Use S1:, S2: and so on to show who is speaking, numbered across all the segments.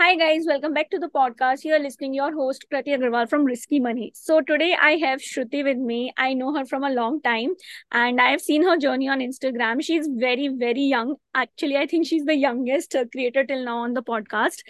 S1: Hi guys, welcome back to the podcast. You're listening your host Krati Agarwal from Risky Money. So today I have Shruti with me. I know her from a long time and I have seen her journey on Instagram. She's very very young. Actually, I think she's the youngest creator till now on the podcast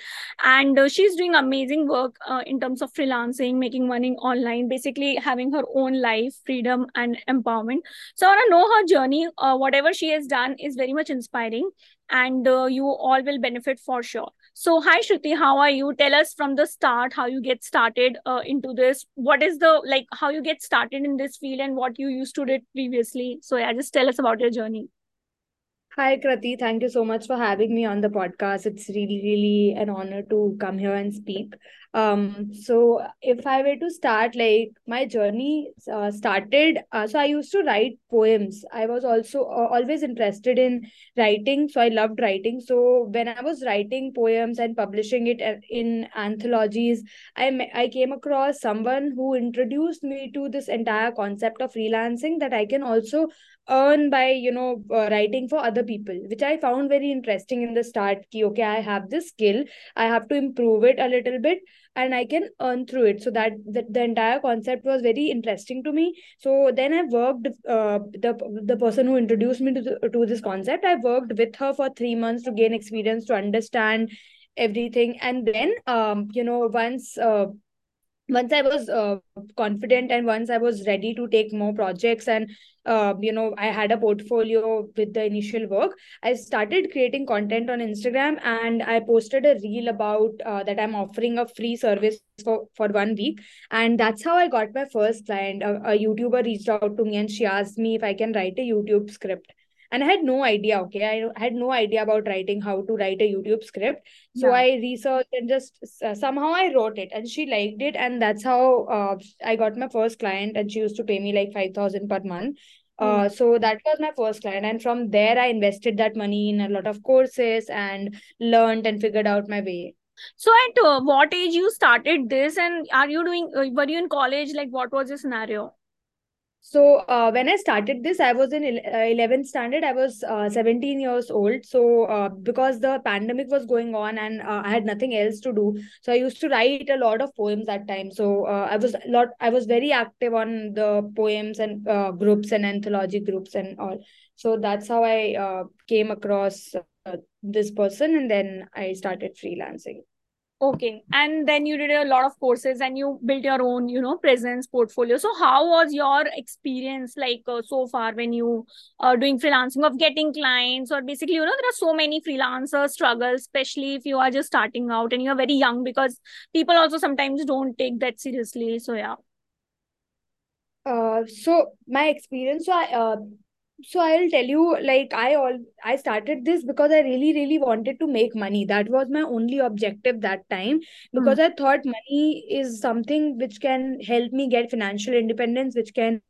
S1: and uh, she's doing amazing work uh, in terms of freelancing, making money online, basically having her own life, freedom and empowerment. So I want to know her journey. Uh, whatever she has done is very much inspiring and uh, you all will benefit for sure. So, hi Shruti, how are you? Tell us from the start how you get started uh, into this. What is the like how you get started in this field and what you used to do previously? So, yeah, just tell us about your journey.
S2: Hi, Krati. Thank you so much for having me on the podcast. It's really, really an honor to come here and speak. Um, so if I were to start, like my journey uh, started, uh, so I used to write poems. I was also uh, always interested in writing, so I loved writing. So when I was writing poems and publishing it uh, in anthologies, I I came across someone who introduced me to this entire concept of freelancing that I can also earn by you know uh, writing for other people which i found very interesting in the start ki, okay i have this skill i have to improve it a little bit and i can earn through it. So that, that the entire concept was very interesting to me. So then i worked uh, the the person who introduced me to, the, to this concept i worked with her for 3 months to gain experience to understand everything. And then um you know once uh, once i was uh, confident and once i was ready to take more projects and uh, you know i had a portfolio with the initial work i started creating content on instagram and i posted a reel about uh, that i'm offering a free service for for one week. And that's how i got my first client. A, a youtuber reached out to me and she asked me if i can write a youtube script and i had no idea okay? I had no idea about writing how to write a youtube script. So yeah. i researched and just uh, somehow i wrote it and she liked it. And that's how uh, i got my first client and she used to pay me like 5000 per month. Uh, so that was my first client. And from there i invested that money in a lot of courses and learned and figured out my way.
S1: So at uh, what age you started this? And are you doing uh, were you in college? Like what was the scenario
S2: so uh, when I started this, I was in 11th uh, standard. I was uh, 17 years old. So uh, because the pandemic was going on and uh, I had nothing else to do, so I used to write a lot of poems at that time. So uh, I was a lot. I was very active on the poems and groups and anthology groups and all. So that's how I came across this person, and then I started freelancing.
S1: Okay. And then you did a lot of courses and you built your own, you know, presence portfolio. So how was your experience like uh, so far when you are doing freelancing of getting clients or basically, you know, there are so many freelancer struggles, especially if you are just starting out and you're very young because people also sometimes don't take that seriously. So yeah.
S2: Uh, so my experience, so I, uh, so i'll tell you like i all i started this because i really really wanted to make money. That was my only objective that time because mm. i thought money is something which can help me get financial independence which can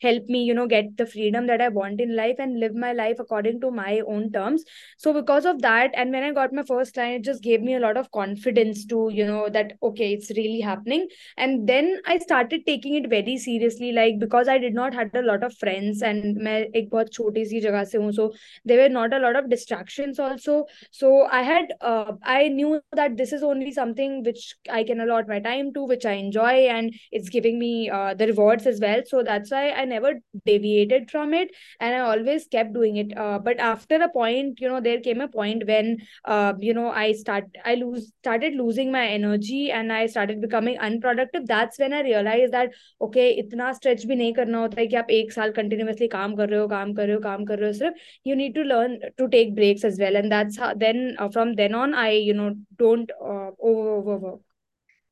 S2: help me you know get the freedom that i want in life and live my life according to my own terms. So because of that and when i got my first client it just gave me a lot of confidence to you know that okay it's really happening. And then i started taking it very seriously like because i did not had a lot of friends and my बहुत छोटी सी जगह से हूँ so there were not a lot of distraction also so I had I knew that this is only something which I can allot my time to which I enjoy and it's giving me the rewards is well so that's why I never deviated from it and i always kept doing it uh, but after a point you know there came a point when uh, you know i start i lose started losing my energy and i started becoming unproductive that's when i realized that okay इतना stretch भी नहीं करना होता है कि आप एक साल continuously काम कर रहे हो काम कर रहे हो काम कर रहे हो सिर्फ you need to learn to take breaks as well and that's how then uh, from then on i you know don't uh, over overwork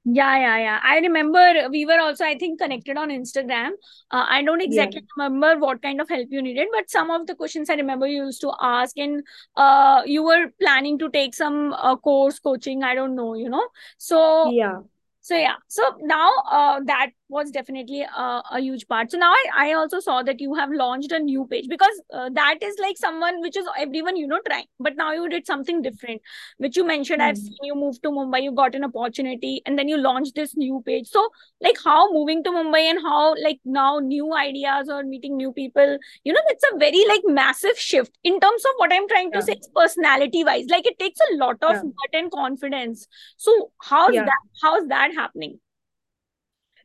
S1: yeah yeah yeah i remember we were also i think connected on instagram uh, i don't exactly yeah. remember what kind of help you needed but some of the questions i remember you used to ask and uh, you were planning to take some uh, course coaching i don't know you know so
S2: yeah
S1: so yeah so now uh, that was definitely a, a huge part so now I, I also saw that you have launched a new page because uh, that is like someone which is everyone you know trying but now you did something different which you mentioned mm. i've hmm. seen you move to mumbai you got an opportunity and then you launched this new page so like how moving to mumbai and how like now new ideas or meeting new people you know it's a very like massive shift in terms of what i'm trying to yeah. say personality wise like it takes a lot of yeah. and confidence so how's yeah. that how's that happening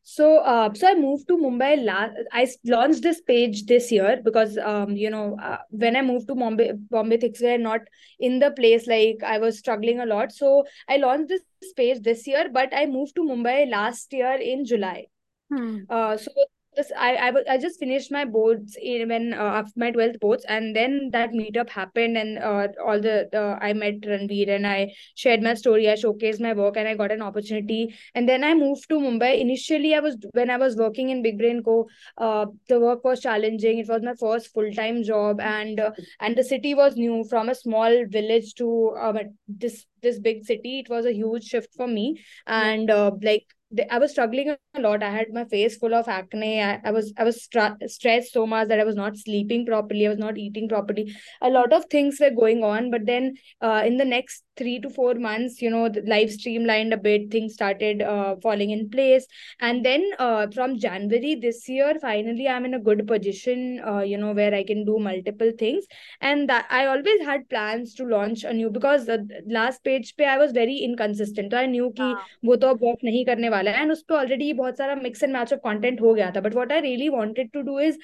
S2: so, uh, so I moved to Mumbai. Last, I launched this page this year because, um, you know, uh, when I moved to Bombay, Bombay things were not in the place. Like I was struggling a lot. So I launched this page this year, but I moved to Mumbai last year in July. Hmm. Uh, so this I, I I just finished my boards in when uh, my 12th boards and then that meetup happened and uh, all the I met Ranveer and I shared my story I showcased my work and I got an opportunity. And then I moved to Mumbai. Initially I was when I was working in Big Brain Co uh, the work was challenging. It was my first full-time job and uh, and the city was new. From a small village to um, this this big city it was a huge shift for me. And uh, like I was struggling a lot. I had my face full of acne. I, I was I was stra- stressed so much that I was not sleeping properly. I was not eating properly. A lot of things were going on. But then, uh, in the next three to four months, you know, life streamlined a bit. Things started uh, falling in place. And then, uh, from January this year, finally, I'm in a good position. Uh, you know, where I can do multiple things. And that I always had plans to launch a new because the last page pe I was very inconsistent. So I knew ki wo to work nahi karne वाला है। And उस पर already बहुत सारा mix and match of content हो गया था। But what I really wanted to do is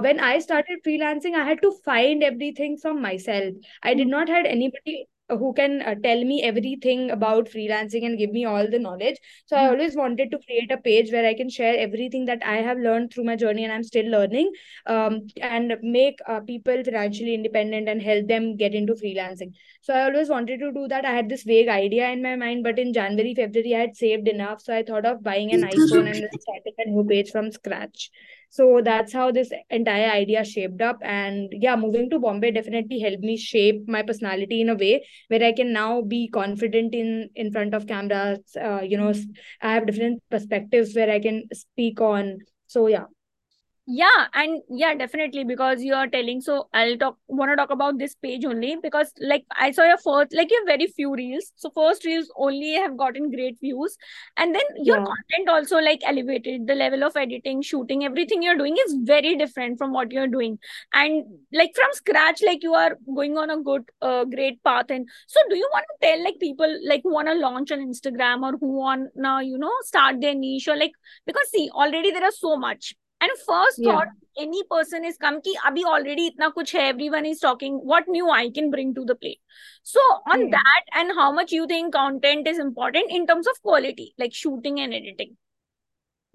S2: when I started freelancing I had to find everything from myself I did not had anybody who can uh, tell me everything about freelancing and give me all the knowledge so mm-hmm. i always wanted to create a page where i can share everything that i have learned through my journey and i'm still learning um, and make uh, people financially independent and help them get into freelancing so I always wanted to do that. I had this vague idea in my mind, but in January, February, I had saved enough. So I thought of buying an iPhone and starting a new page from scratch. So that's how this entire idea shaped up. And yeah, moving to Bombay definitely helped me shape my personality in a way where I can now be confident in in front of cameras. Uh, you know, I have different perspectives where I can speak on. So yeah
S1: yeah and yeah definitely because you are telling so i'll talk want to talk about this page only because like i saw your first like you have very few reels. So first reels only have gotten great views and then your yeah. content also like elevated. The level of editing shooting everything you're doing is very different from what you're doing. And like from scratch like you are going on a good uh, great path. And so do you want to tell like people like want to launch on instagram or who want now you know start their niche or like because see already there are so much and first yeah. thought any person is come ki abhi already itna kuch hai everyone is talking what new i can bring to the plate so on yeah. that and how much you think content is important in terms of quality like shooting and editing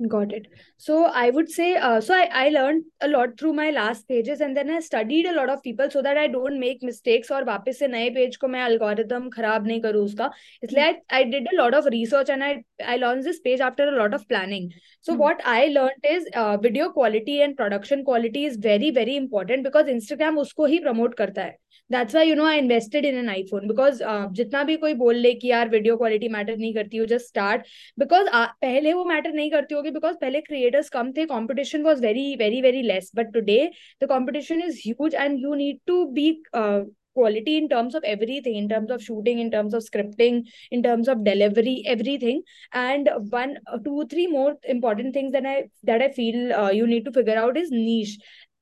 S2: Got it. So I would say, uh, so I, I learned a lot through my last pages and then I studied a lot of people so that I don't make mistakes और वापस से नए page को मैं algorithm खराब नहीं करूँ उसका इसलिए I, I did a lot of research and I I launched this page after a lot of planning. So mm-hmm. what I learned is uh, video quality and production quality is very very important because Instagram उसको ही promote करता है that's why you know I invested in an iPhone because जितना भी कोई बोल ले कि यार वीडियो क्वालिटी मैटर नहीं करती हो जस्ट स्टार्ट बिकॉज पहले वो मैटर नहीं करती होगी बिकॉज पहले क्रिएटर्स कम थे competition was very very very less but today the competition is huge and you need to be quality in terms of everything in terms of shooting in terms of scripting in terms of delivery everything and one two three more important things that i that i feel uh, you need to figure out is niche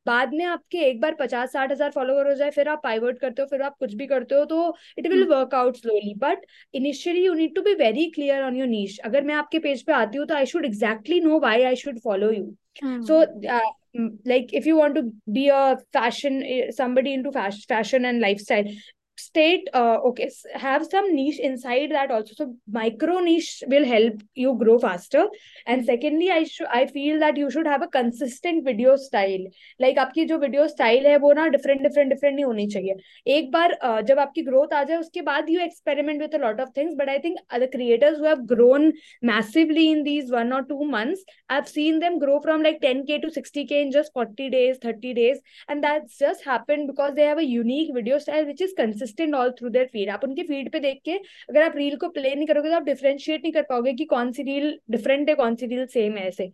S2: बाद में आपके एक बार पचास साठ हज़ार follower हो जाए फिर आप पाइवर्ट करते हो फिर आप कुछ भी करते हो तो it will work out slowly but initially you need to be very clear on your niche अगर मैं आपके पेज पे आती हूँ तो I should exactly know why I should follow you so like like if you want to be a fashion somebody fashion and life lifestyle state uh, okay have some niche inside that also so micro niche will help you grow faster and secondly i should i feel that you should have a consistent video style like आपकी जो video style है वो ना different different different नहीं होनी चाहिए एक बार uh, जब आपकी growth आ जाए उसके बाद you experiment with a lot of things but i think other creators who have grown massively in these one or two months i've seen them grow from like 10k to 60k in just 40 days 30 days and that's just happened because they have a unique video style which is consistent Consistent all through their feed आप उनके feed पे देख के अगर आप reel को play नहीं करोगे तो आप डिफरेंशिएट नहीं कर पाओगे कि कौन सी रील डिफरेंट है कौन सी रील सेम है ऐसे।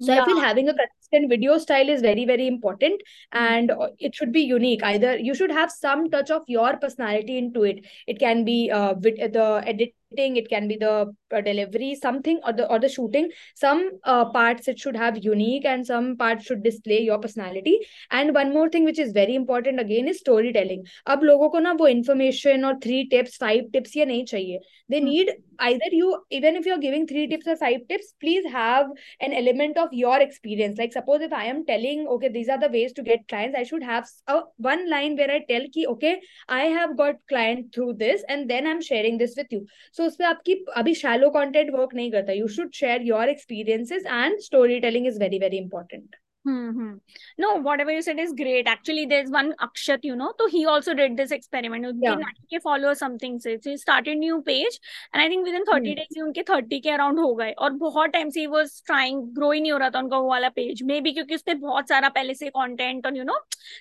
S2: So I feel having a consistent video style is very very important and it should be unique either you should have some touch of your personality into it it can be the edit it can be the uh, delivery something or the or the shooting. Some uh, parts it should have unique and some parts should display your personality. And one more thing which is very important again is storytelling. ab logo ko na wo information or three tips five tips ye nahi chahiye they
S1: hmm.
S2: need either you even if you're giving three tips or five tips please have an element of your experience. Like suppose if i am telling okay these are the ways to get clients i should have a one line where i tell ki okay i have got client through this and then i'm sharing this with you. So उसमें आपकी अभी shallow content work नहीं करता। You should share your experiences and storytelling is very very important
S1: Hmm. No, whatever you said is great. Actually, there's one Akshat, you know, so he also did this experiment. उनके
S2: Yeah.
S1: 90k followers something से so he started new page and I think within 30
S2: Hmm.
S1: days ही उनके 30 के around हो गए और बहुत time से he was trying grow ही नहीं हो रहा था उनका वो वाला मे बी क्योंकि उसपे बहुत सारा पहले से कंटेंट और यू नो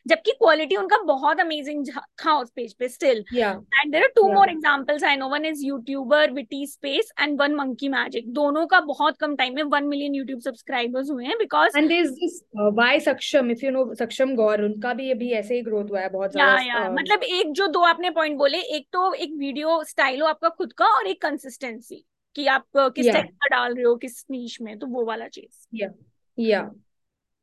S1: जबकि क्वालिटी उनका बहुत अमेजिंग था उस पेज पे still
S2: yeah
S1: and there are two
S2: Yeah.
S1: More examples I know one is YouTuber Witty Space and one Monkey Magic दोनों का बहुत कम टाइम में 1 मिलियन यूट्यूब सब्सक्राइबर्स हुए हैं because
S2: and there's this why saksham if you know saksham gaur उनका भी अभी ऐसे ही ग्रोथ हुआ है बहुत
S1: या
S2: ज़्यादा
S1: या मतलब एक जो दो आपने पॉइंट बोले एक तो एक वीडियो स्टाइल हो आपका खुद का और एक कंसिस्टेंसी कि आप किस. टाइप का डाल रहे हो किस नीश में तो वो वाला चीज़।
S2: Yeah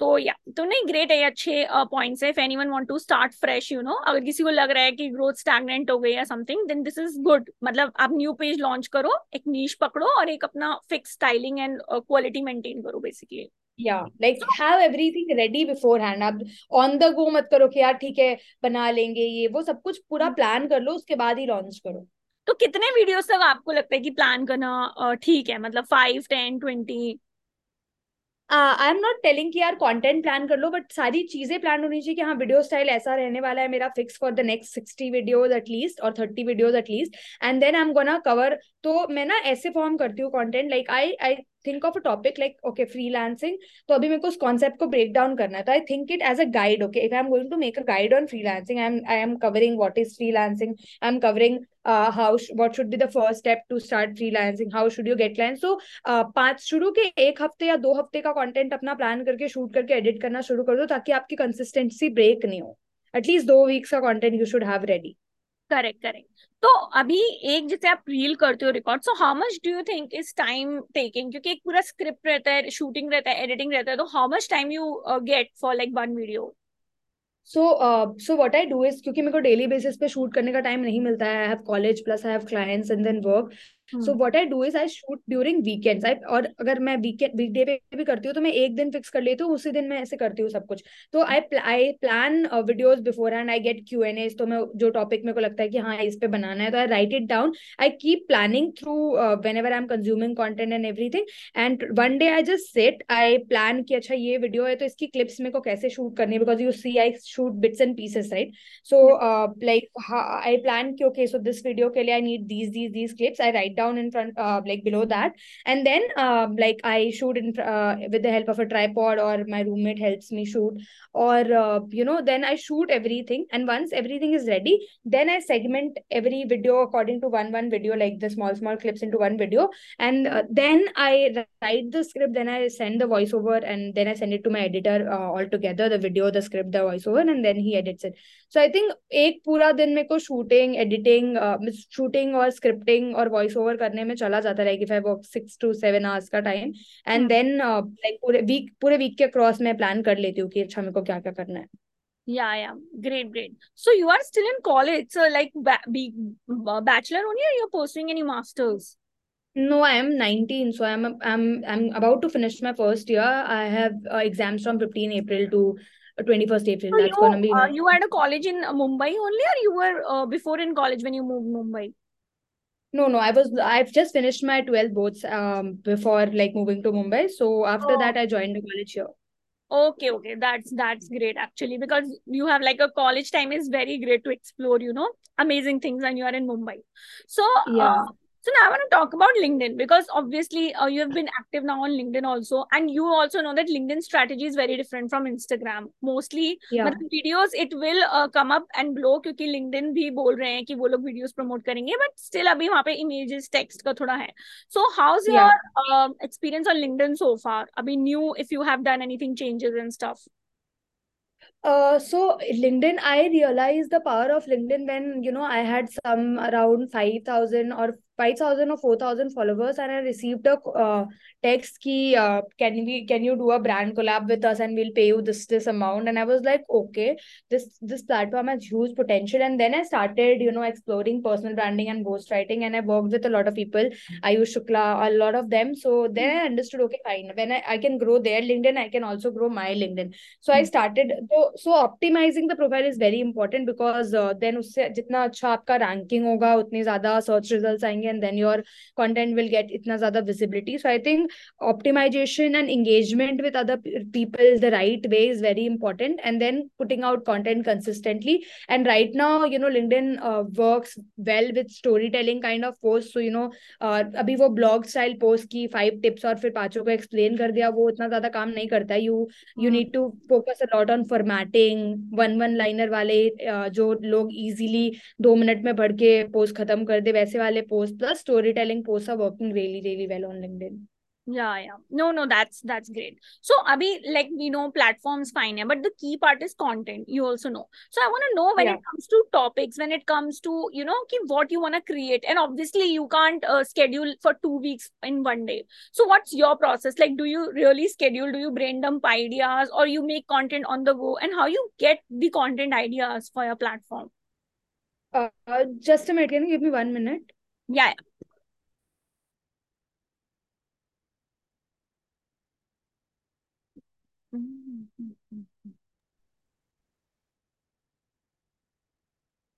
S1: तो या तो नहीं ग्रेट है अच्छे पॉइंट्स है। If anyone want to start fresh you know अगर किसी को लग रहा है कि ग्रोथ स्टैग्नेंट हो गई या something then this is good मतलब आप न्यू पेज लॉन्च करो एक नीश पकड़ो और एक अपना fix styling and quality maintain करो basically
S2: yeah like have everything ready beforehand. आप on the go मत करो कि यार ठीक है बना लेंगे ये वो सब कुछ पूरा प्लान कर लो उसके बाद ही लॉन्च करो।
S1: तो कितने वीडियोस तक आपको लगता है कि प्लान करना ठीक है? मतलब five ten twenty
S2: I am not telling कि यार कंटेंट प्लान कर लो बट सारी चीज़ें प्लान होनी चाहिए कि हाँ वीडियो स्टाइल ऐसा रहने वाला है मेरा fix for the next sixty videos at least और thirty videos at least and then I am gonna cover तो मैं ना ऐसे फॉर्म करती हूँ content like I I think of a topic like okay freelancing तो अभी मेरे को उस कॉन्सेप्ट को ब्रेक डाउन करना है। तो I think it as a guide okay if I am going to make a guide on freelancing I am I am covering what is freelancing I am covering how what should be the first step to start freelancing how should you get clients so पाँच शुरू के एक हफ़्ते या दो हफ़्ते का content अपना प्लान करके शूट करके एडिट करना शुरू कर दो, ताकि आपकी कंसिस्टेंसी ब्रेक नहीं हो। एटलीस्ट दो वीक्स का content you should have ready
S1: correct correct तो अभी एक जैसे आप रील करते हो record so how much do you think is time taking क्योंकि एक पूरा स्क्रिप्ट रहता है शूटिंग रहता है एडिटिंग रहता है तो how much time you get for like one video
S2: so so what I do is क्योंकि मेरे को डेली बेसिस पे शूट करने का टाइम नहीं मिलता है I have college plus I have clients and then work so what I do is I shoot during weekends I और अगर मैं वीकेंड वीकडे पे भी करती हूँ तो मैं एक दिन फिक्स कर लेती हूँ उसी दिन मैं ऐसे करती हूँ सब कुछ। तो I I plan videos beforehand I get Q and As तो मैं जो टॉपिक मेरे को लगता है कि हाँ इस पे बनाना है तो I write it down I keep planning through whenever I am consuming content and everything and one day I just set I plan कि अच्छा ये वीडियो है तो इसकी क्लिप्स मेरे को कैसे शूट करनी है? Because you see I shoot bits and pieces right so like I plan कि ओके सो दिस वीडियो के लिए I need these these these clips I write down in front uh, like below that. And then um, like i shoot in uh, with the help of a tripod or my roommate helps me shoot. Or uh, you know then i shoot everything. And once everything is ready then i segment every video according to one one video like the small small clips into one video. And uh, then i write the script. Then i send the voiceover and then i send it to my editor uh, all together the video the script the voiceover and then he edits it. So i think ek pura din meko shooting editing uh, shooting or scripting or voiceover over करने में चला जाता है like if I work six to seven hours का time and then like पूरे week पूरे week के cross में प्लान कर लेती हूँ कि अच्छा मेरे को क्या क्या करना है
S1: Yeah, yeah, great, great. So you are still in college, so like ba be bachelor only, or you're pursuing any masters?
S2: No, I am 19, so I'm I'm I'm about to finish my first year. I have uh, exams from 15 April to 21st April.
S1: So
S2: That's
S1: you
S2: gonna be
S1: uh, you at a college in uh, Mumbai only, or you were uh, before in college when you moved Mumbai?
S2: No no. I was I've just finished my 12 boards um before like moving to Mumbai. So after
S1: Oh.
S2: that, I joined the college here.
S1: Okay, okay, that's that's great actually because you have like a college time is very great to explore, you know, amazing things when you are in Mumbai. So,
S2: Yeah.
S1: uh, So now I want to talk about LinkedIn because obviously uh, you have been active now on LinkedIn also, and you also know that LinkedIn strategy is very different from Instagram. Mostly,
S2: yeah.
S1: videos it will uh, come up and blow क्योंकि LinkedIn भी बोल रहे हैं कि वो लोग videos promote करेंगे, but still अभी वहाँ पे images text का थोड़ा है. So how's your yeah. uh, experience on LinkedIn so far? अभी new if you have done anything changes and stuff.
S2: Uh, so LinkedIn, I realized the power of LinkedIn when you know I had some around five thousand or 5000 or 4000 followers and i received a uh, text ki uh, can we can you do a brand collab with us and we'll pay you this this amount? And i was like okay this this platform has huge potential. And then i started you know exploring personal branding and ghost writing and i worked with a lot of people ayush shukla a lot of them. So then i understood okay fine. When i, I can grow their linkedin i can also grow my linkedin. So i started so so optimizing the profile is very important because uh, then usse jitna acha aapka ranking hoga utni zyada search results aayenge and then your content will get इतना ज़्यादा visibility so I think optimization and engagement with other people the right way is very important and then putting out content consistently and right now you know LinkedIn work well with storytelling kind of post so you know अभी वो blog style post की five tips और फिर पाँचों को explain कर दिया वो इतना ज़्यादा काम नहीं करता. You you need to focus a lot on formatting one one liner वाले जो लोग इजिली दो मिनट में पढ़ के पोस्ट खत्म कर दे वैसे वाले post the storytelling posts are working really really well on linkedin.
S1: Yeah yeah. No no that's that's great. So abhi like we know platforms fine yeah, but the key part is content. You also know. So i want to know when yeah. it comes to topics when it comes to you know what you want to create. And obviously you can't uh, schedule for two weeks in one day. So what's your process? Like do you really schedule? Do you brain dump ideas or you make content on the go? And how you get the content ideas for your platform?
S2: Uh, just a minute. Can you give me one minute
S1: yeah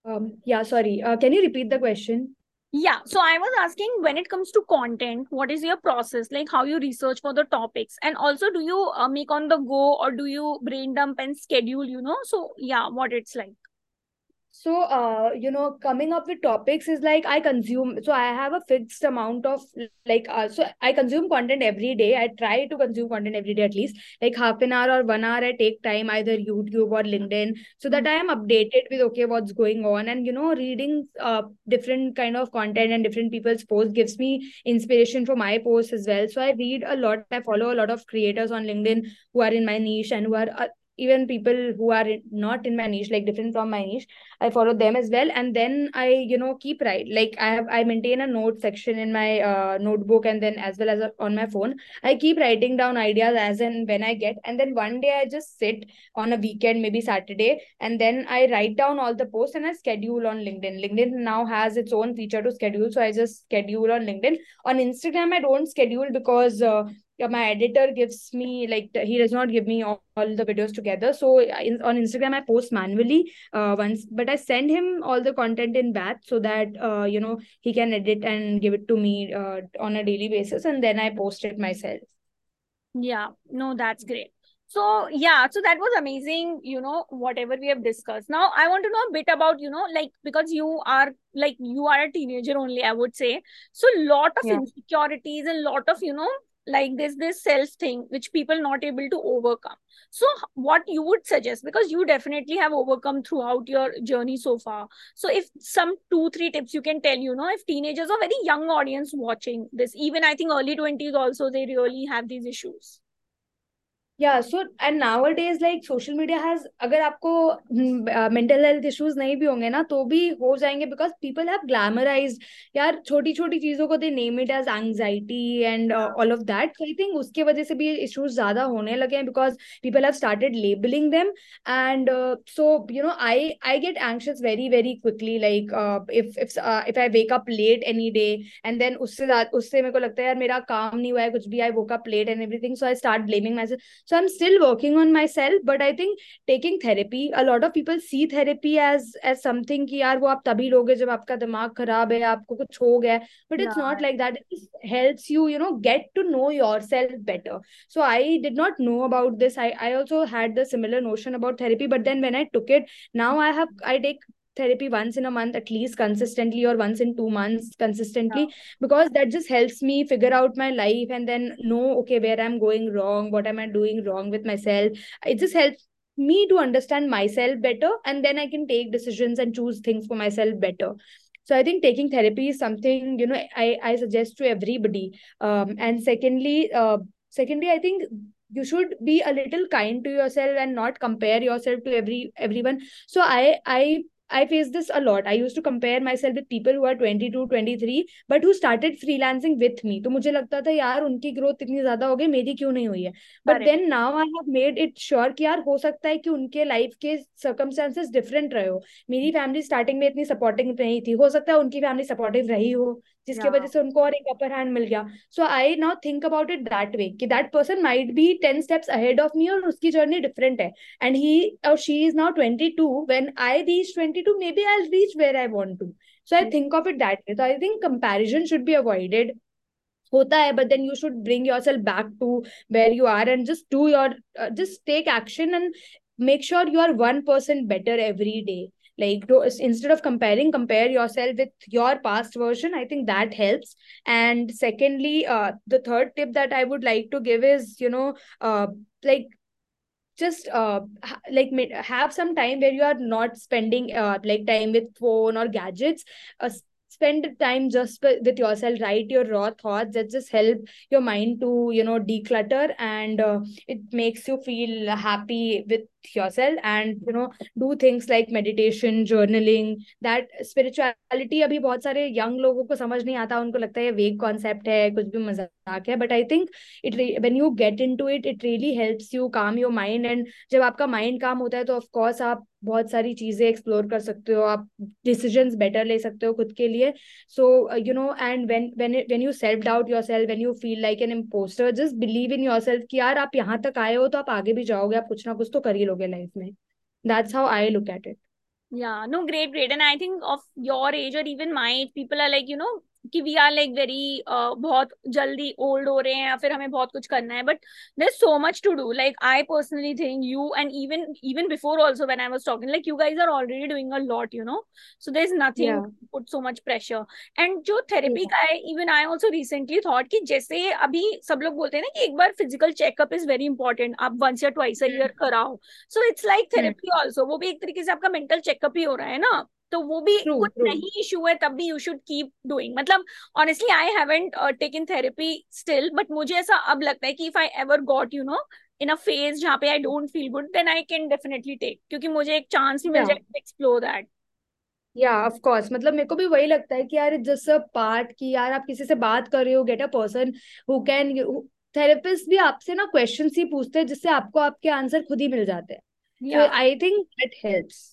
S2: Um, yeah, sorry. Uh, can you repeat the question?
S1: Yeah, so I was asking when it comes to content, what is your process? Like how you research for the topics, and also do you uh, make on the go or do you brain dump and schedule? You know, so yeah, what it's like
S2: so uh you know coming up with topics is like i consume so i have a fixed amount of like uh, so i consume content every day. I try to consume content every day at least like half an hour or one hour i take time either youtube or linkedin so that i am updated with okay what's going on. And you know reading uh different kind of content and different people's posts gives me inspiration for my posts as well. So i read a lot. I follow a lot of creators on linkedin who are in my niche and who are uh, even people who are not in my niche like different from my niche i follow them as well. And then i you know keep write like i have i maintain a note section in my uh, notebook and then as well as on my phone. I keep writing down ideas as and when i get. And then one day i just sit on a weekend maybe saturday and then i write down all the posts and i schedule on linkedin. Linkedin now has its own feature to schedule so i just schedule on linkedin. On instagram i don't schedule because uh, my editor gives me like he does not give me all, all the videos together. So in, on instagram i post manually uh, once but i send him all the content in batch so that uh, you know he can edit and give it to me uh, on a daily basis and then i post it myself.
S1: Yeah. No that's great. So yeah so that was amazing you know whatever we have discussed. Now i want to know a bit about you know like because you are like you are a teenager only i would say. So lot of yeah. insecurities and lot of you know like this this self thing which people not able to overcome. So what you would suggest because you definitely have overcome throughout your journey so far. So if some two three tips you can tell you know if teenagers or very young audience watching this even i think early 20s also they really have these issues
S2: या so and nowadays like social media has अगर आपको mental health issues नहीं भी होंगे ना तो भी हो जाएँगे बिकॉज़ पीपल हैव ग्लैमराइज यार छोटी छोटी चीज़ों को they name it as anxiety and all of that I think उसके वजह से भी इश्यूज़ ज़्यादा होने लगे हैं because people have started labelling them and so you know I I get anxious very very quickly like if if if I wake up late any day and then उससे उससे मेरे को लगता है यार मेरा काम नहीं हुआ है कुछ भी I woke up late and everything so I start blaming my so i'm still working on myself but i think taking therapy a lot of people see therapy as as something ki yaar wo aap tabhi loge jab aapka dimag kharab hai aapko kuch ho gaya but it's not like that. It helps you you know get to know yourself better. So i did not know about this. I i also had the similar notion about therapy but then when i took it now i have i take therapy once in a month at least consistently or once in two months consistently
S1: Yeah.
S2: because that just helps me figure out my life and then know okay where i'm going wrong what am i doing wrong with myself. It just helps me to understand myself better and then i can take decisions and choose things for myself better. So i think taking therapy is something you know i i suggest to everybody. Um and secondly uh secondly i think you should be a little kind to yourself and not compare yourself to every everyone. So i i I face this a lot. I used to compare myself with people who are 22, 23, but who started freelancing with me. तो मुझे लगता था यार उनकी growth इतनी ज़्यादा हो गई मेरी क्यों नहीं हुई है
S1: but.
S2: Then now I have made it sure कि यार हो सकता है कि उनके लाइफ के सर्कमस्टांसेस डिफरेंट रहे हो मेरी फैमिली स्टार्टिंग में इतनी सपोर्टिंग नहीं थी हो सकता है उनकी फैमिली सपोर्टिव रही हो जिसके वजह से हाँ। उनको और एक अपर हैंड मिल गया। So I now think about it that way कि that person might be ten steps ahead of me और उसकी जर्नी डिफरेंट है। एंड ही और she is now twenty two when I reach twenty two maybe I reach where I want to so I think of it that way तो I think comparison should be avoided होता है but then you should bring your self back to where you are and just do your just take action and make sure you are one person better every day like instead of comparing compare yourself with your past version i think that helps. And secondly uh, the third tip that i would like to give is you know uh, like just uh like have some time where you are not spending uh, like time with phone or gadgets. Uh, spend time just with yourself. Write your raw thoughts that just help your mind to you know declutter and uh, it makes you feel happy with yourself and, you know, do things like meditation, journaling, that spirituality, अभी बहुत सारे young लोगों को समझ नहीं आता, उनको लगता है ये वेग कॉन्सेप्ट है, कुछ भी मज़ाक है but I think it re- when you get into it it really helps you calm your mind and जब आपका माइंड काम होता है तो ऑफ़ कोर्स आप बहुत सारी चीज़ें एक्सप्लोर कर सकते हो, आप डिसीजंस बेटर ले सकते हो खुद के लिए। So you know and when when when you self doubt yourself when you feel like an imposter just believe in yourself कि यार आप यहाँ तक आए हो तो आप आगे भी जाओगे, आप कुछ ना कुछ तो कर ही लोगे लाइफ में. That's how I look at it
S1: yeah no great great and I think of your age और even my age people are like you know कि वी आर लाइक वेरी बहुत जल्दी ओल्ड हो रहे हैं या फिर हमें बहुत कुछ करना है but there so much to do like I personally think you and even even before also when I was talking like you guys are already doing a lot you know so there is
S2: nothing
S1: put so much pressure and जो therapy का है even I also recently thought कि जैसे अभी सब लोग बोलते हैं ना कि एक बार physical checkup is very important आप वंस या ट्वाइस अ. ईयर कराओ. So it's
S2: like.
S1: Therapy also वो भी एक तरीके से आपका मेंटल चेकअप ही हो रहा है ना? तो वो भी
S2: True,
S1: कुछ
S2: true.
S1: नहीं इशू है तब भी यू शुड कीप डूइंग मतलब i haven't uh, taken therapy still but मुझे ऐसा अब लगता है कि if i ever got you know in a phase जहाँ पे I don't feel good then I can definitely take. क्योंकि मुझे एक चांस भी मिल. जाए explore that.
S2: Yeah of course मतलब मेरे को भी वही लगता है कि यार जस्ट अ पार्ट कि यार आप किसी से बात कर रहे हो get a person who can therapist भी आपसे ना क्वेश्चंस ही पूछते हैं जिससे आपको आपके आंसर खुद ही मिल जाते हैं. I think that helps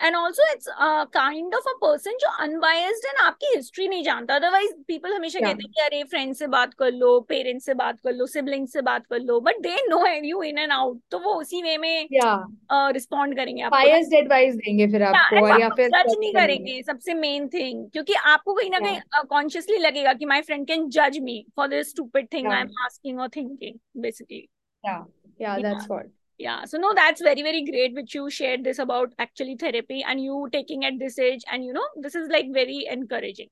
S1: and also it's uh, kind of a person जो unbiased है ना आपकी हिस्ट्री नहीं जानता। अदरवाइज़ पीपल हमेशा
S2: Yeah.
S1: कहते हैं कि अरे फ्रेंड से बात कर लो पेरेंट्स से बात कर लो सिबलिंग से बात कर लो। But they know you in and out तो वो उसी वे में रिस्पॉन्ड करेंगे आपको।
S2: बायस्ड एडवाइस देंगे फिर आपको
S1: वो
S2: और या फिर
S1: जज नहीं करेंगे। सबसे मेन थिंग क्योंकि आपको कहीं ना कहीं कॉन्शियसली लगेगा कि माय फ्रेंड कैन जज me for this stupid thing
S2: I
S1: am asking और thinking basically
S2: yeah yeah that's what
S1: yeah so no that's very very great which you shared this about actually therapy and you taking at this age and you know this is like very encouraging.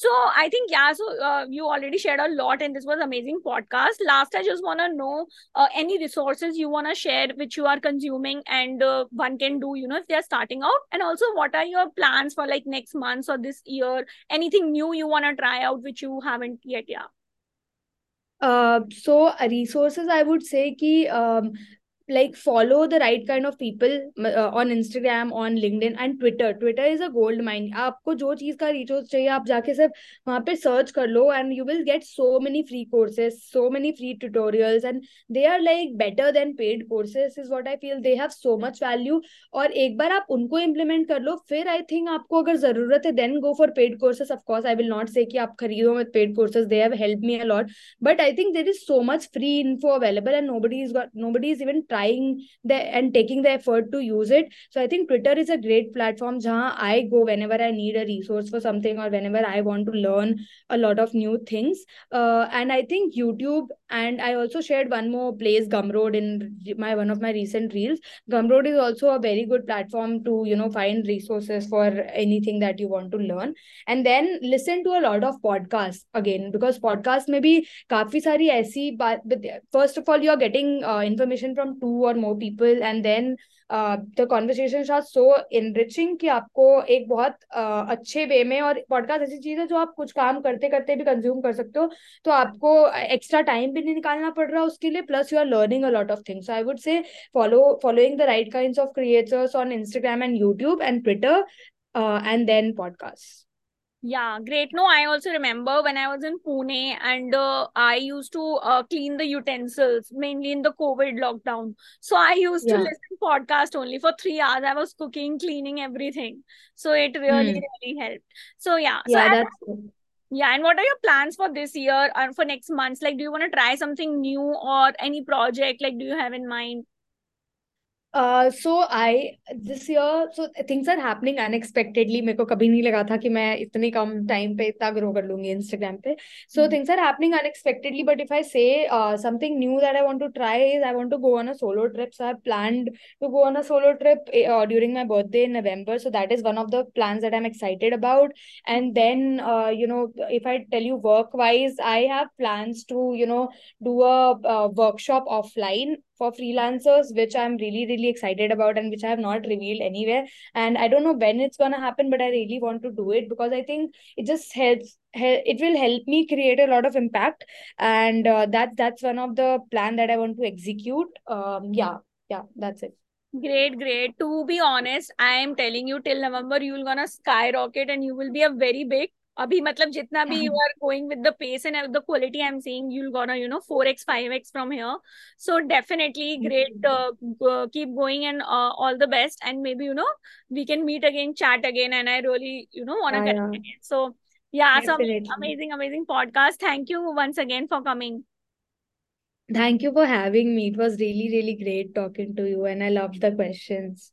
S1: So i think yeah so uh, you already shared a lot and this was amazing podcast. Last i just want to know uh, any resources you want to share which you are consuming and uh, one can do you know if they are starting out? And also what are your plans for like next months or this year? Anything new you want to try out which you haven't yet yeah?
S2: Uh, so uh, resources I would say कि um, like follow the right kind of people uh, on Instagram, on LinkedIn and Twitter. Twitter is a gold mine. आपको जो चीज़ का resource चाहिए आप जाके सिर्फ़ वहाँ पे सर्च कर लो and you will get so many free courses so many free tutorials and they are like better than paid courses is what I feel they have so much value और एक बार आप उनको इम्प्लीमेंट कर लो फिर I think आपको अगर ज़रूरत है then go for paid courses of course I will not say कि आप खरीदो मत paid courses they have help me a lot but I think there is so much free info available and nobody is nobody is even trying the and taking the effort to use it so i think twitter is a great platform jahan i go whenever i need a resource for something or whenever i want to learn a lot of new things uh, and i think youtube and i also shared one more place gumroad in my one of my recent reels gumroad is also a very good platform to you know find resources for anything that you want to learn and then listen to a lot of podcasts again because podcast maybe काफी सारी ऐसी बात first of all you are getting uh, information from two or more people and then the conversation are so enriching कि आपको एक बहुत uh, अच्छे वे में और पॉडकास्ट ऐसी चीज़ है जो आप कुछ काम करते करते भी कंज्यूम कर सकते हो तो आपको एक्स्ट्रा टाइम भी नहीं निकालना पड़ रहा उसके लिए plus you are learning a lot of things I would say follow following the right kind of creators on Instagram and YouTube and Twitter and then podcast
S1: Yeah, great. No, I also remember when I was in Pune and uh, I used to uh, clean the utensils mainly in the COVID lockdown. So I used yeah. to listen podcast only for three hours. I was cooking, cleaning everything. So it really, mm. really helped. So yeah.
S2: Yeah,
S1: so
S2: that's I,
S1: yeah. And what are your plans for this year and for next months? Like, do you want to try something new or any project? Like, do you have in mind?
S2: Uh, so I this year so things are happening unexpectedly मेरे को कभी नहीं लगा था कि मैं इतने कम टाइम पे इतना ग्रो कर लूंगी इंस्टाग्राम पे so mm-hmm. things are happening unexpectedly but if I say uh, something new that I want to try is I want to go on a solo trip so I planned to go on a solo trip uh, during my birthday in November so that is one of the plans that I'm excited about and then uh, you know if I tell you work wise I have plans to you know do a, a workshop offline for freelancers which i'm really really excited about and which i have not revealed anywhere. And i don't know when it's going to happen but i really want to do it because i think it just helps it will help me create a lot of impact. And uh, that that's one of the plan that i want to execute. Um yeah yeah that's it.
S1: Great, great. To be honest, I am telling you till November you will gonna skyrocket and you will be a very big अभी मतलब जितना भी you are going with the pace and the quality I am seeing you gonna you know 4x 5x from here so definitely great uh, keep going and uh, all the best and maybe you know we can meet again chat again and i really you know want to get yeah. again so yeah Definitely. so amazing amazing podcast thank you once again for coming
S2: thank you for having me it was really really great talking to you and i loved the questions